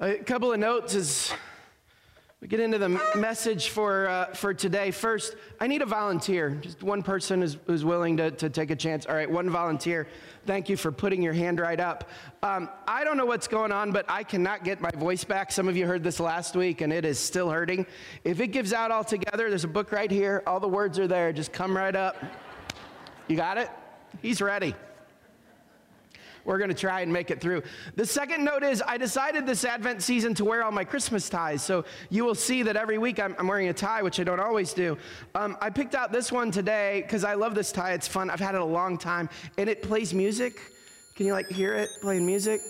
A couple of notes as we get into the message for, uh, for today. First, I need a volunteer. Just one person is, who's willing to, to take a chance. All right, one volunteer. Thank you for putting your hand right up. Um, I don't know what's going on, but I cannot get my voice back. Some of you heard this last week, and it is still hurting. If it gives out altogether, there's a book right here. All the words are there. Just come right up. You got it? He's ready we're going to try and make it through. The second note is I decided this Advent season to wear all my Christmas ties. So you will see that every week I'm, I'm wearing a tie, which I don't always do. Um, I picked out this one today because I love this tie. It's fun. I've had it a long time. And it plays music. Can you like hear it playing music?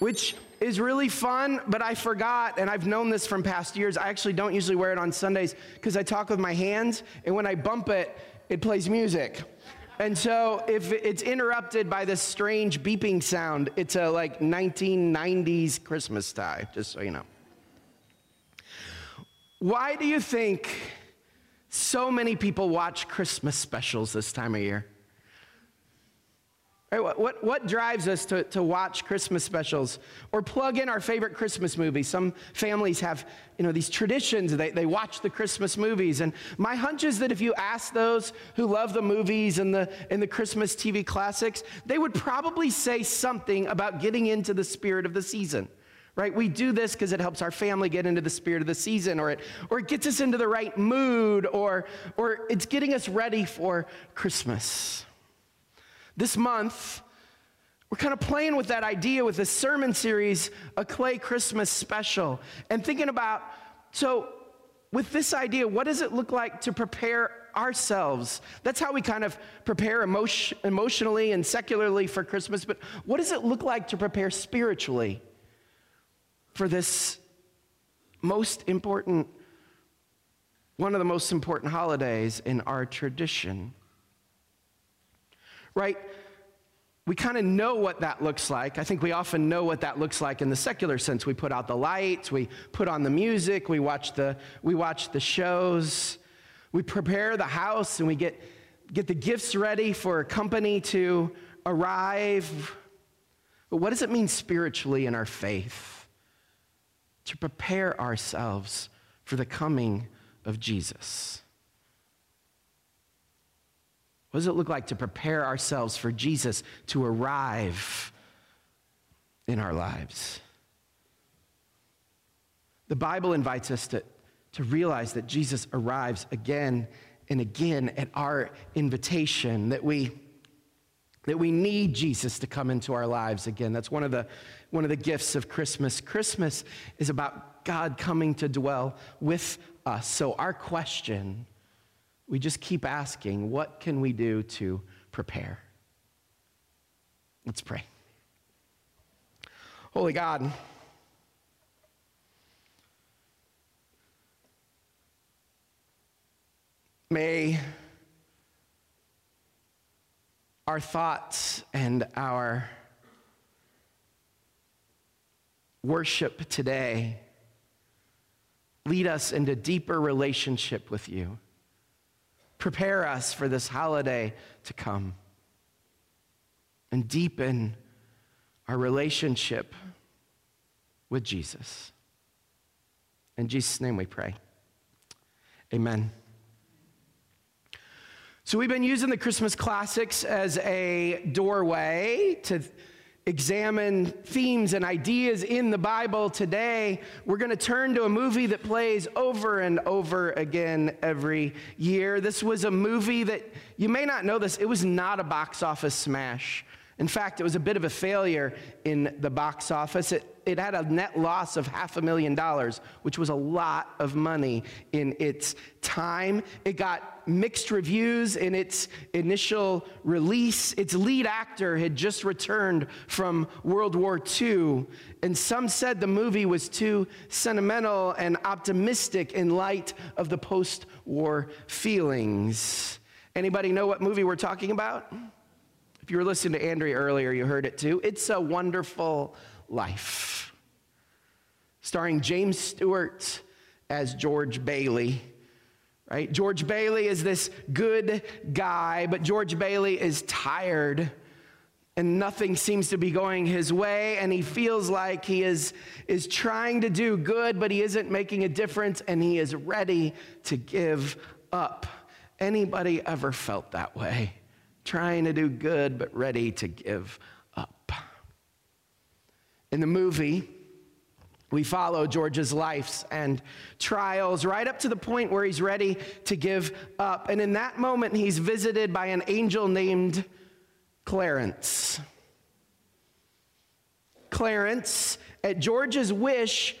Which is really fun, but I forgot, and I've known this from past years. I actually don't usually wear it on Sundays because I talk with my hands, and when I bump it, it plays music. And so if it's interrupted by this strange beeping sound, it's a like 1990s Christmas tie, just so you know. Why do you think so many people watch Christmas specials this time of year? Right, what, what, what, drives us to, to watch Christmas specials or plug in our favorite Christmas movies? Some families have, you know, these traditions. They, they watch the Christmas movies. And my hunch is that if you ask those who love the movies and the, and the Christmas TV classics, they would probably say something about getting into the spirit of the season. Right? We do this because it helps our family get into the spirit of the season, or it, or it gets us into the right mood, or, or it's getting us ready for Christmas. This month, we're kind of playing with that idea with this sermon series, a Clay Christmas special, and thinking about so, with this idea, what does it look like to prepare ourselves? That's how we kind of prepare emotion, emotionally and secularly for Christmas, but what does it look like to prepare spiritually for this most important, one of the most important holidays in our tradition? Right? We kind of know what that looks like. I think we often know what that looks like in the secular sense. We put out the lights, we put on the music, we watch the, we watch the shows, we prepare the house, and we get, get the gifts ready for a company to arrive. But what does it mean spiritually in our faith? To prepare ourselves for the coming of Jesus. What does it look like to prepare ourselves for Jesus to arrive in our lives? The Bible invites us to, to realize that Jesus arrives again and again at our invitation, that we, that we need Jesus to come into our lives again. That's one of, the, one of the gifts of Christmas. Christmas is about God coming to dwell with us. So, our question we just keep asking, what can we do to prepare? Let's pray. Holy God, may our thoughts and our worship today lead us into deeper relationship with you. Prepare us for this holiday to come and deepen our relationship with Jesus. In Jesus' name we pray. Amen. So, we've been using the Christmas classics as a doorway to examine themes and ideas in the Bible today, we're going to turn to a movie that plays over and over again every year. This was a movie that you may not know this, it was not a box office smash. In fact, it was a bit of a failure in the box office. It, it had a net loss of half a million dollars, which was a lot of money in its time. It got mixed reviews in its initial release. Its lead actor had just returned from World War II, and some said the movie was too sentimental and optimistic in light of the post war feelings. Anybody know what movie we're talking about? If you were listening to Andrea earlier, you heard it too. It's a wonderful life. Starring James Stewart as George Bailey. Right? George Bailey is this good guy, but George Bailey is tired and nothing seems to be going his way and he feels like he is, is trying to do good but he isn't making a difference and he is ready to give up anybody ever felt that way trying to do good but ready to give up in the movie we follow George's life and trials right up to the point where he's ready to give up. And in that moment, he's visited by an angel named Clarence. Clarence, at George's wish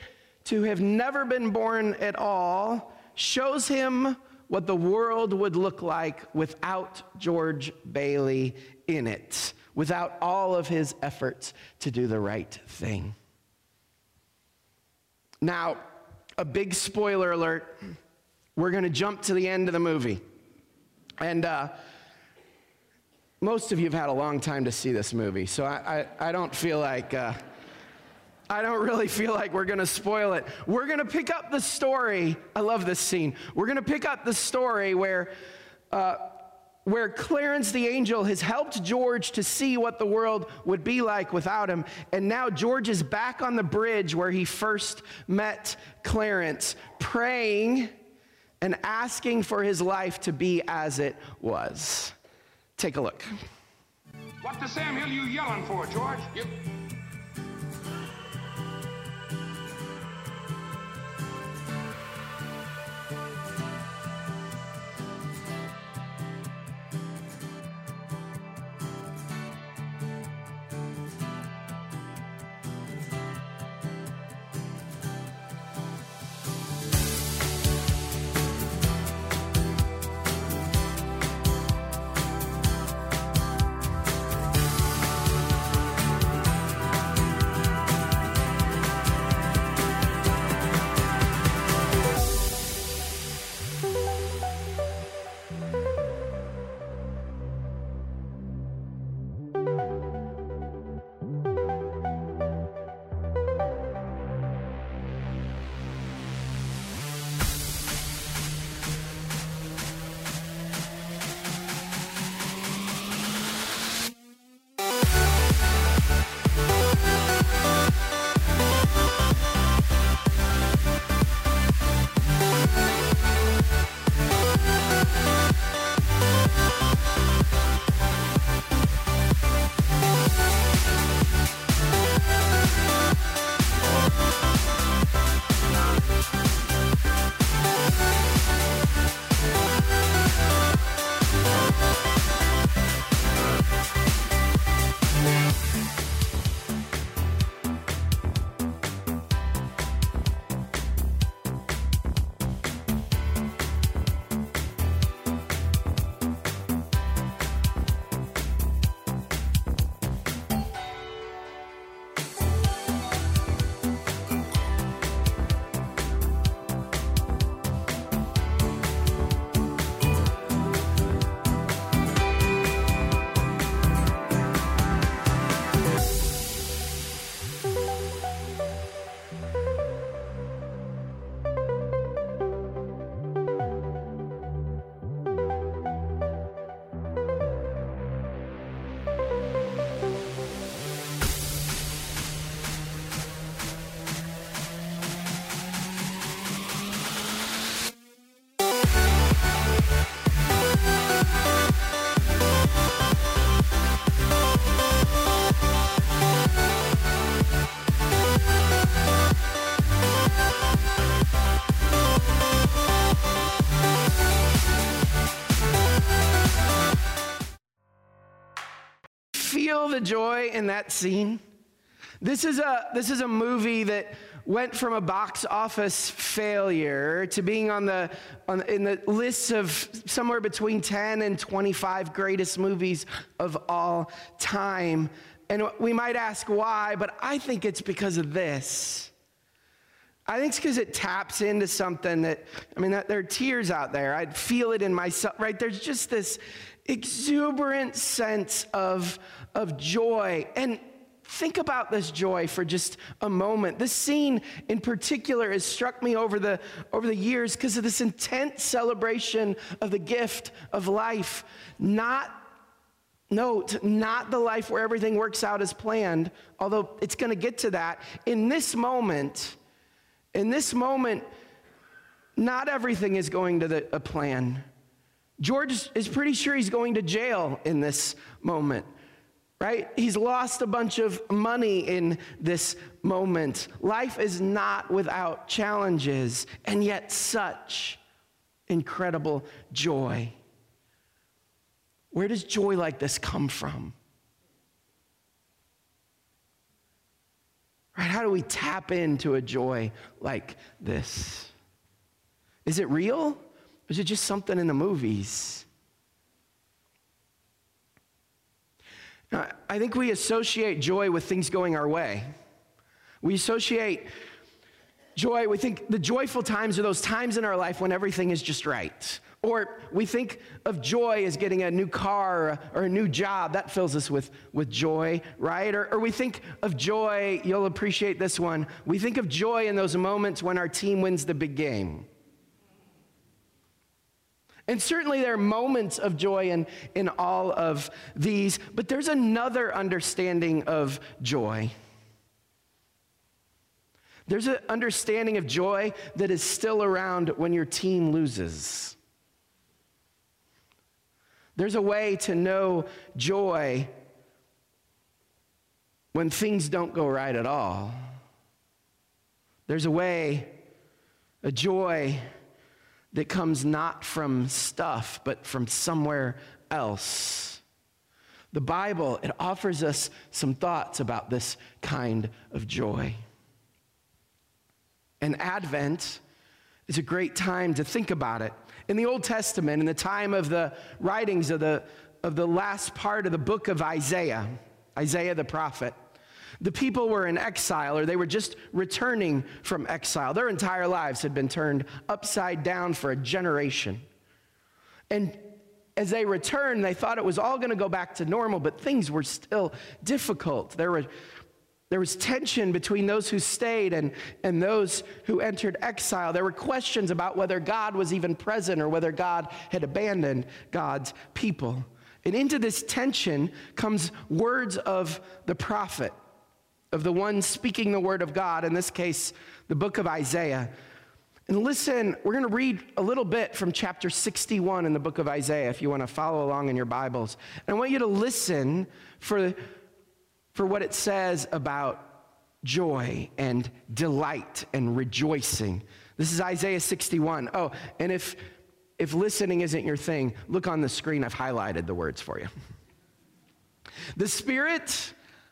to have never been born at all, shows him what the world would look like without George Bailey in it, without all of his efforts to do the right thing. Now, a big spoiler alert. We're going to jump to the end of the movie. And uh, most of you have had a long time to see this movie, so I, I, I don't feel like. Uh, I don't really feel like we're gonna spoil it. We're gonna pick up the story. I love this scene. We're gonna pick up the story where, uh, where Clarence the angel has helped George to see what the world would be like without him. And now George is back on the bridge where he first met Clarence, praying and asking for his life to be as it was. Take a look. What the Sam Hill you yelling for, George? You... scene? This is a, this is a movie that went from a box office failure to being on the, on, in the lists of somewhere between 10 and 25 greatest movies of all time. And we might ask why, but I think it's because of this. I think it's because it taps into something that, I mean, that, there are tears out there. I'd feel it in myself, right? There's just this exuberant sense of, of joy. And think about this joy for just a moment. This scene in particular has struck me over the, over the years because of this intense celebration of the gift of life. Not, Note, not the life where everything works out as planned, although it's going to get to that. In this moment, in this moment, not everything is going to the, a plan. George is pretty sure he's going to jail in this moment, right? He's lost a bunch of money in this moment. Life is not without challenges, and yet such incredible joy. Where does joy like this come from? Right? How do we tap into a joy like this? Is it real? Or is it just something in the movies? I think we associate joy with things going our way. We associate joy, we think the joyful times are those times in our life when everything is just right. Or we think of joy as getting a new car or a new job. That fills us with, with joy, right? Or, or we think of joy, you'll appreciate this one. We think of joy in those moments when our team wins the big game. And certainly there are moments of joy in, in all of these, but there's another understanding of joy. There's an understanding of joy that is still around when your team loses. There's a way to know joy when things don't go right at all. There's a way, a joy that comes not from stuff, but from somewhere else. The Bible, it offers us some thoughts about this kind of joy. And Advent is a great time to think about it. In the Old Testament, in the time of the writings of the, of the last part of the book of Isaiah, Isaiah the prophet, the people were in exile or they were just returning from exile. Their entire lives had been turned upside down for a generation. And as they returned, they thought it was all going to go back to normal, but things were still difficult. There were there was tension between those who stayed and, and those who entered exile. There were questions about whether God was even present or whether God had abandoned God's people. And into this tension comes words of the prophet, of the one speaking the word of God, in this case, the book of Isaiah. And listen, we're going to read a little bit from chapter 61 in the book of Isaiah if you want to follow along in your Bibles. And I want you to listen for for what it says about joy and delight and rejoicing. This is Isaiah 61. Oh, and if if listening isn't your thing, look on the screen. I've highlighted the words for you. The Spirit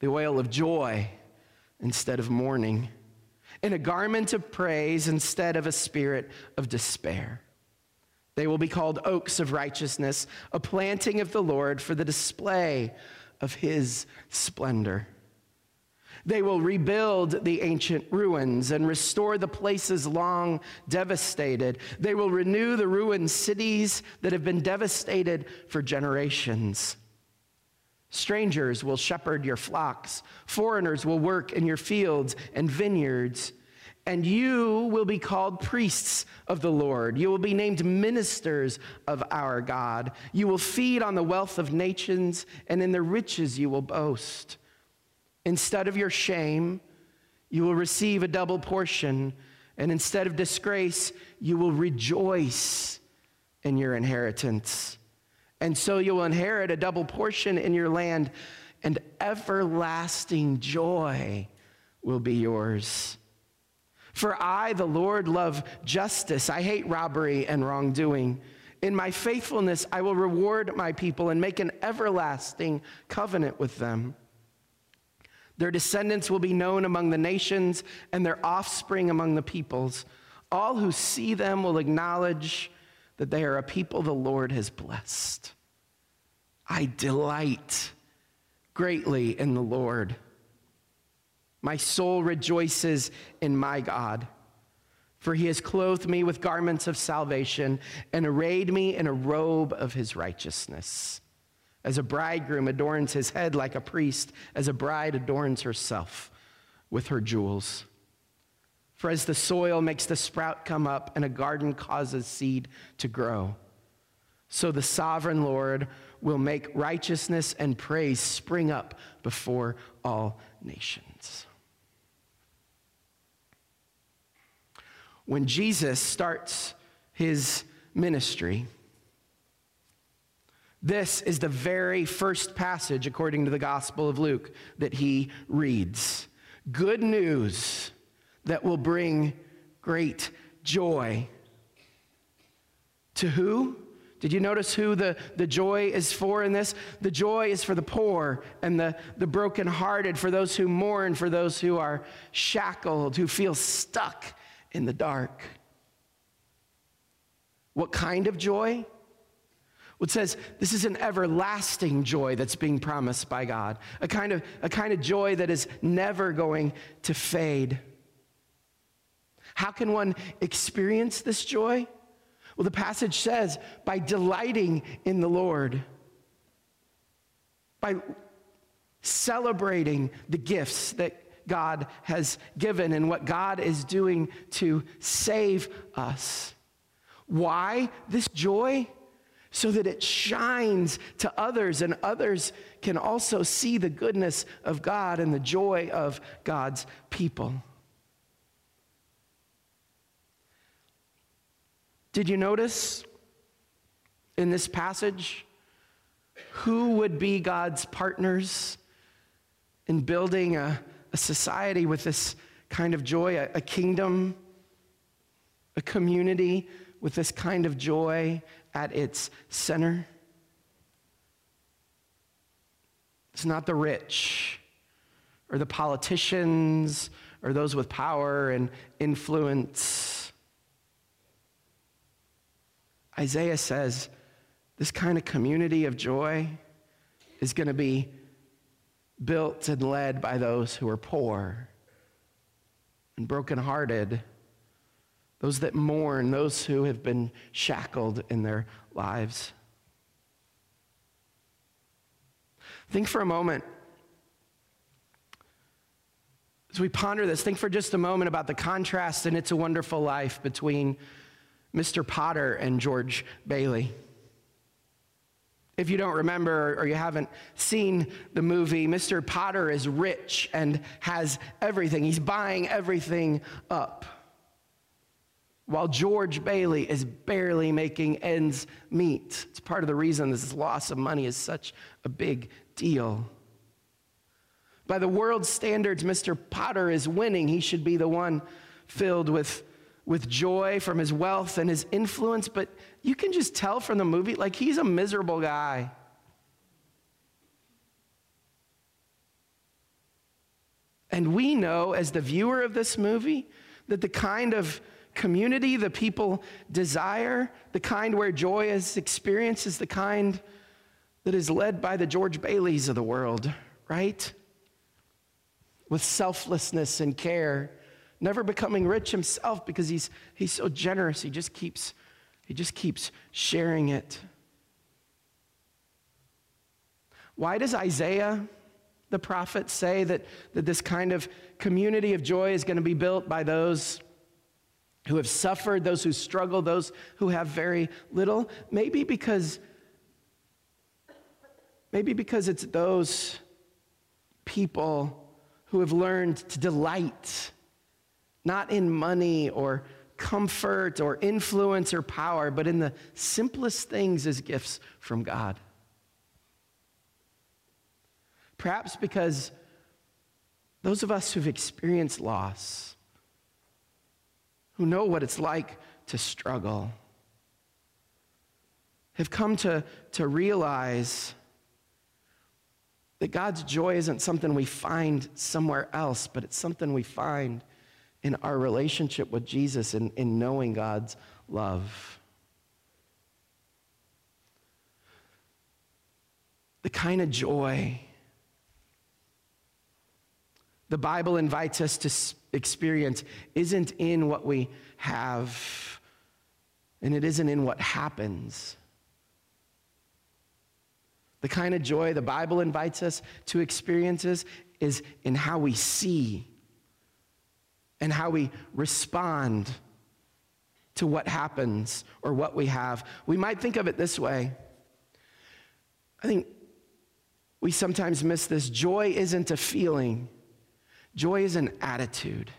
the oil of joy instead of mourning, and a garment of praise instead of a spirit of despair. They will be called oaks of righteousness, a planting of the Lord for the display of his splendor. They will rebuild the ancient ruins and restore the places long devastated. They will renew the ruined cities that have been devastated for generations. Strangers will shepherd your flocks, foreigners will work in your fields and vineyards and you will be called priests of the Lord. You will be named ministers of our God. You will feed on the wealth of nations, and in the riches you will boast. Instead of your shame, you will receive a double portion, and instead of disgrace, you will rejoice in your inheritance. And so you will inherit a double portion in your land, and everlasting joy will be yours. For I, the Lord, love justice. I hate robbery and wrongdoing. In my faithfulness, I will reward my people and make an everlasting covenant with them. Their descendants will be known among the nations and their offspring among the peoples. All who see them will acknowledge that they are a people the Lord has blessed. I delight greatly in the Lord. My soul rejoices in my God, for he has clothed me with garments of salvation and arrayed me in a robe of his righteousness. As a bridegroom adorns his head like a priest, as a bride adorns herself with her jewels. For as the soil makes the sprout come up and a garden causes seed to grow, so the sovereign Lord will make righteousness and praise spring up before all nations. When Jesus starts his ministry, this is the very first passage, according to the Gospel of Luke, that he reads. Good news that will bring great joy. To who? Did you notice who the, the joy is for in this? The joy is for the poor and the, the brokenhearted, for those who mourn, for those who are shackled, who feel stuck in the dark. What kind of joy? Well, It says this is an everlasting joy that's being promised by God, a kind of, a kind of joy that is never going to fade. How can one experience this joy? Well, the passage says by delighting in the Lord, by celebrating the gifts that God has given and what God is doing to save us. Why this joy? So that it shines to others, and others can also see the goodness of God and the joy of God's people. Did you notice in this passage who would be God's partners in building a, a society with this kind of joy, a, a kingdom, a community with this kind of joy at its center? It's not the rich or the politicians or those with power and influence. Isaiah says this kind of community of joy is going to be built and led by those who are poor and brokenhearted, those that mourn, those who have been shackled in their lives. Think for a moment. As we ponder this, think for just a moment about the contrast in It's a Wonderful Life between Mr. Potter and George Bailey. If you don't remember or you haven't seen the movie, Mr. Potter is rich and has everything. He's buying everything up. While George Bailey is barely making ends meet. It's part of the reason this loss of money is such a big deal. By the world's standards, Mr. Potter is winning. He should be the one filled with with joy from his wealth and his influence, but you can just tell from the movie, like, he's a miserable guy. And we know, as the viewer of this movie, that the kind of community the people desire, the kind where joy is experienced, is the kind that is led by the George Baileys of the world, right? With selflessness and care never becoming rich himself because he's, he's so generous. He just keeps, he just keeps sharing it. Why does Isaiah, the prophet, say that, that this kind of community of joy is going to be built by those who have suffered, those who struggle, those who have very little? Maybe because, maybe because it's those people who have learned to delight not in money or comfort or influence or power, but in the simplest things as gifts from God. Perhaps because those of us who've experienced loss, who know what it's like to struggle, have come to, to realize that God's joy isn't something we find somewhere else, but it's something we find in our relationship with Jesus and in, in knowing God's love. The kind of joy the Bible invites us to experience isn't in what we have, and it isn't in what happens. The kind of joy the Bible invites us to experiences is in how we see and how we respond to what happens or what we have. We might think of it this way. I think we sometimes miss this. Joy isn't a feeling, joy is an attitude.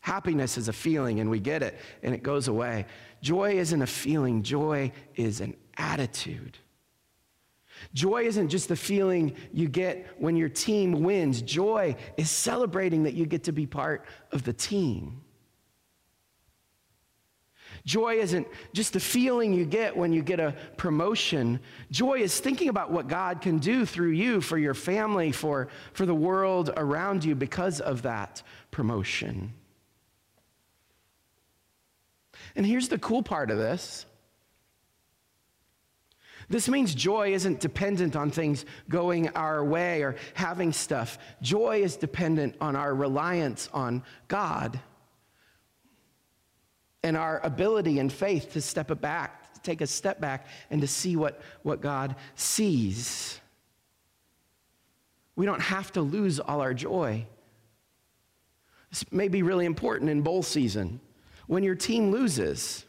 Happiness is a feeling, and we get it, and it goes away. Joy isn't a feeling, joy is an attitude. Joy isn't just the feeling you get when your team wins. Joy is celebrating that you get to be part of the team. Joy isn't just the feeling you get when you get a promotion. Joy is thinking about what God can do through you for your family, for, for the world around you because of that promotion. And here's the cool part of this this means joy isn't dependent on things going our way or having stuff. Joy is dependent on our reliance on God and our ability and faith to step back, to take a step back and to see what, what God sees. We don't have to lose all our joy. This may be really important in bowl season. When your team loses,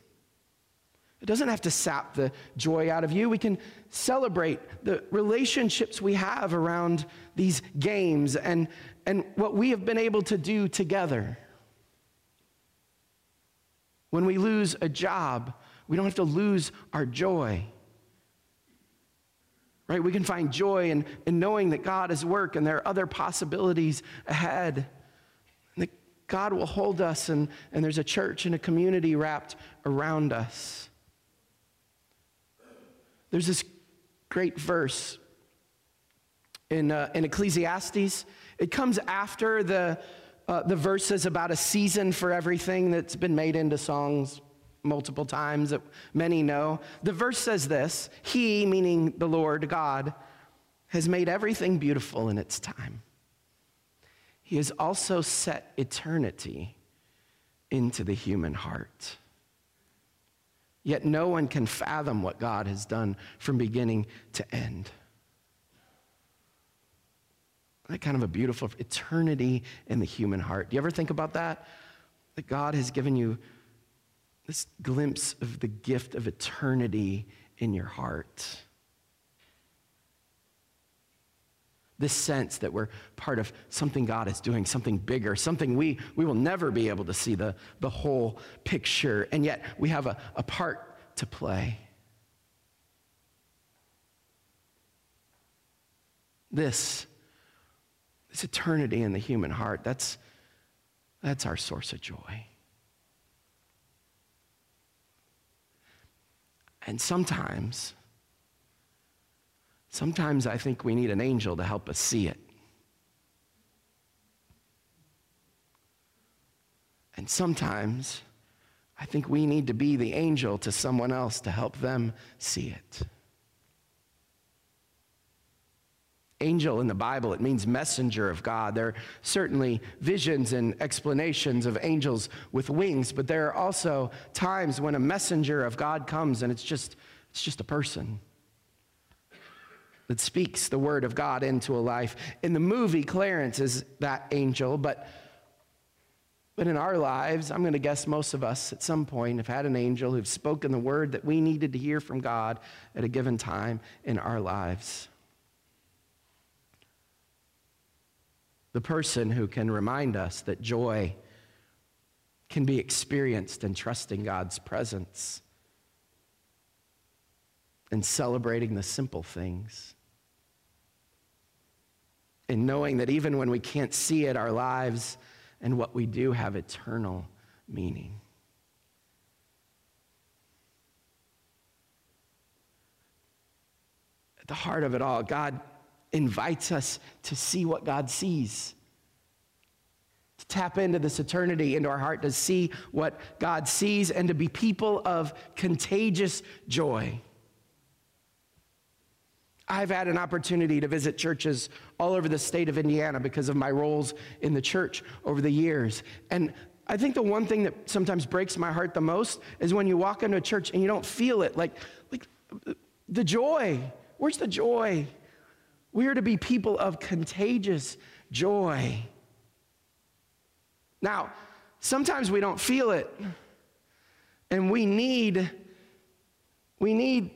it doesn't have to sap the joy out of you. We can celebrate the relationships we have around these games and, and what we have been able to do together. When we lose a job, we don't have to lose our joy. Right? We can find joy in, in knowing that God is work and there are other possibilities ahead. And that God will hold us and, and there's a church and a community wrapped around us. There's this great verse in, uh, in Ecclesiastes. It comes after the, uh, the verses about a season for everything that's been made into songs multiple times that many know. The verse says this He, meaning the Lord God, has made everything beautiful in its time. He has also set eternity into the human heart. Yet no one can fathom what God has done from beginning to end. That kind of a beautiful eternity in the human heart. Do you ever think about that? That God has given you this glimpse of the gift of eternity in your heart. This sense that we're part of something God is doing, something bigger, something we, we will never be able to see the, the whole picture, and yet we have a, a part to play. This, this eternity in the human heart, that's, that's our source of joy. And sometimes, Sometimes I think we need an angel to help us see it. And sometimes I think we need to be the angel to someone else to help them see it. Angel in the Bible, it means messenger of God. There are certainly visions and explanations of angels with wings, but there are also times when a messenger of God comes and it's just, it's just a person that speaks the word of God into a life. In the movie, Clarence is that angel, but, but in our lives, I'm going to guess most of us at some point have had an angel who's spoken the word that we needed to hear from God at a given time in our lives. The person who can remind us that joy can be experienced in trusting God's presence and celebrating the simple things in knowing that even when we can't see it, our lives and what we do have eternal meaning. At the heart of it all, God invites us to see what God sees. To tap into this eternity into our heart, to see what God sees, and to be people of contagious joy. I've had an opportunity to visit churches all over the state of Indiana because of my roles in the church over the years. And I think the one thing that sometimes breaks my heart the most is when you walk into a church and you don't feel it. Like, like the joy. Where's the joy? We are to be people of contagious joy. Now, sometimes we don't feel it. And we need we need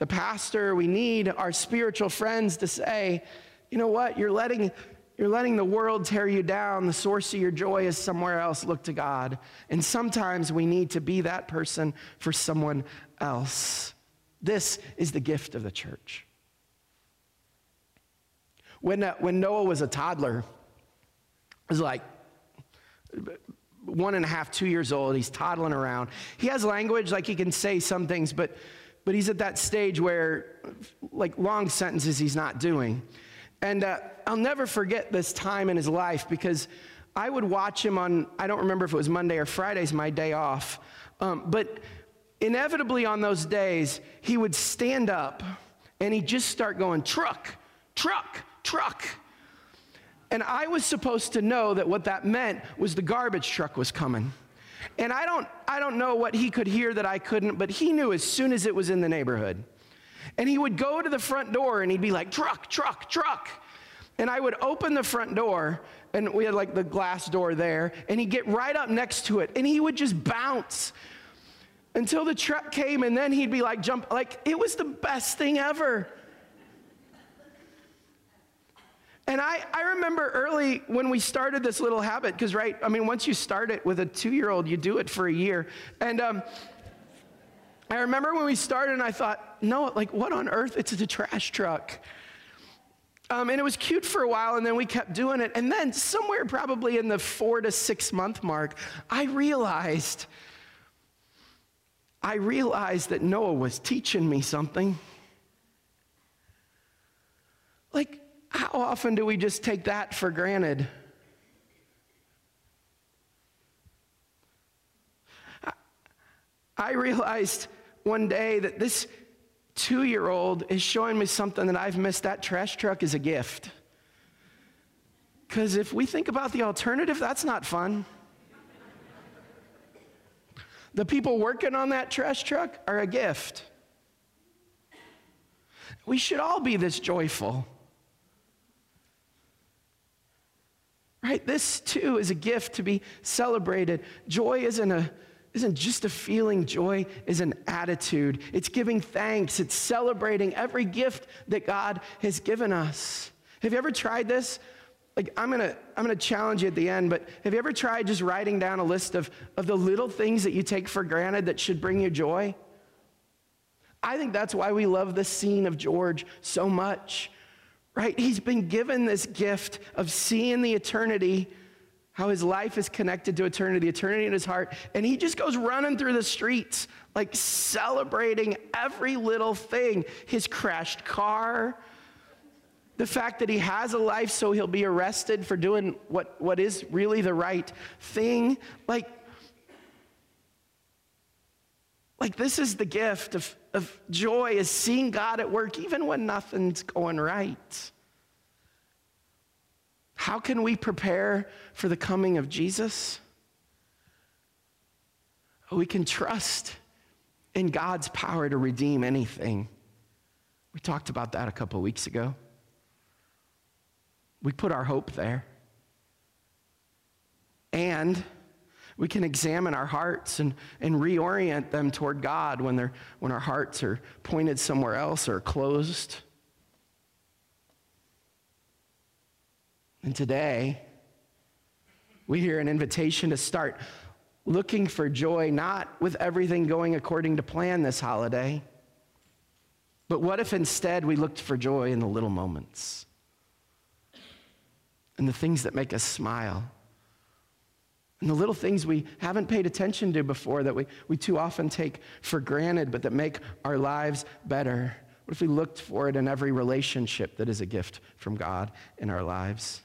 the pastor, we need our spiritual friends to say, you know what, you're letting, you're letting the world tear you down. The source of your joy is somewhere else. Look to God. And sometimes we need to be that person for someone else. This is the gift of the church. When, uh, when Noah was a toddler, it was like one and a half, two years old. He's toddling around. He has language, like he can say some things, but but he's at that stage where, like, long sentences he's not doing. And uh, I'll never forget this time in his life because I would watch him on, I don't remember if it was Monday or Friday's my day off, um, but inevitably on those days, he would stand up and he'd just start going, truck, truck, truck. And I was supposed to know that what that meant was the garbage truck was coming. And I don't, I don't know what he could hear that I couldn't, but he knew as soon as it was in the neighborhood. And he would go to the front door and he'd be like, truck, truck, truck. And I would open the front door, and we had like the glass door there, and he'd get right up next to it, and he would just bounce until the truck came, and then he'd be like, jump, like, it was the best thing ever. And I, I remember early when we started this little habit, because, right, I mean, once you start it with a two year old, you do it for a year. And um, I remember when we started, and I thought, no, like, what on earth? It's a trash truck. Um, and it was cute for a while, and then we kept doing it. And then, somewhere probably in the four to six month mark, I realized, I realized that Noah was teaching me something. Like, how often do we just take that for granted? I realized one day that this two year old is showing me something that I've missed. That trash truck is a gift. Because if we think about the alternative, that's not fun. The people working on that trash truck are a gift. We should all be this joyful. Right? This too is a gift to be celebrated. Joy isn't a isn't just a feeling, joy is an attitude. It's giving thanks, it's celebrating every gift that God has given us. Have you ever tried this? Like I'm gonna I'm gonna challenge you at the end, but have you ever tried just writing down a list of, of the little things that you take for granted that should bring you joy? I think that's why we love the scene of George so much right? He's been given this gift of seeing the eternity, how his life is connected to eternity, eternity in his heart. And he just goes running through the streets, like celebrating every little thing his crashed car, the fact that he has a life so he'll be arrested for doing what, what is really the right thing. Like, like this is the gift of of joy is seeing God at work even when nothing's going right. How can we prepare for the coming of Jesus? Oh, we can trust in God's power to redeem anything. We talked about that a couple weeks ago. We put our hope there. And we can examine our hearts and, and reorient them toward God when, they're, when our hearts are pointed somewhere else or closed. And today, we hear an invitation to start looking for joy, not with everything going according to plan this holiday, but what if instead we looked for joy in the little moments and the things that make us smile? And the little things we haven't paid attention to before that we, we too often take for granted, but that make our lives better. What if we looked for it in every relationship that is a gift from God in our lives?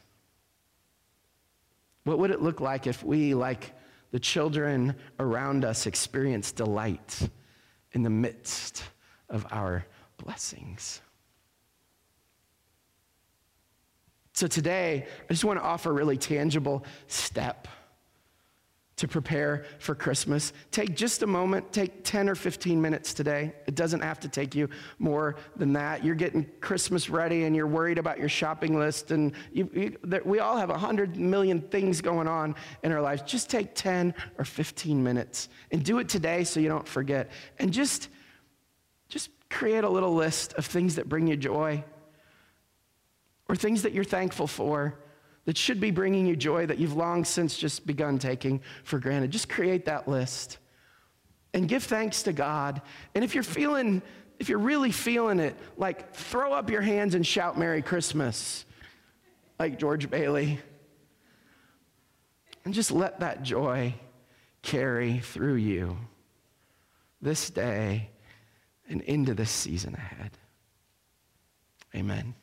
What would it look like if we, like the children around us, experienced delight in the midst of our blessings? So today, I just want to offer a really tangible step to prepare for Christmas. Take just a moment, take 10 or 15 minutes today. It doesn't have to take you more than that. You're getting Christmas ready and you're worried about your shopping list, and you, you, we all have 100 million things going on in our lives. Just take 10 or 15 minutes and do it today so you don't forget. And just, just create a little list of things that bring you joy or things that you're thankful for that should be bringing you joy that you've long since just begun taking for granted. Just create that list and give thanks to God. And if you're feeling, if you're really feeling it, like throw up your hands and shout Merry Christmas, like George Bailey. And just let that joy carry through you this day and into this season ahead. Amen.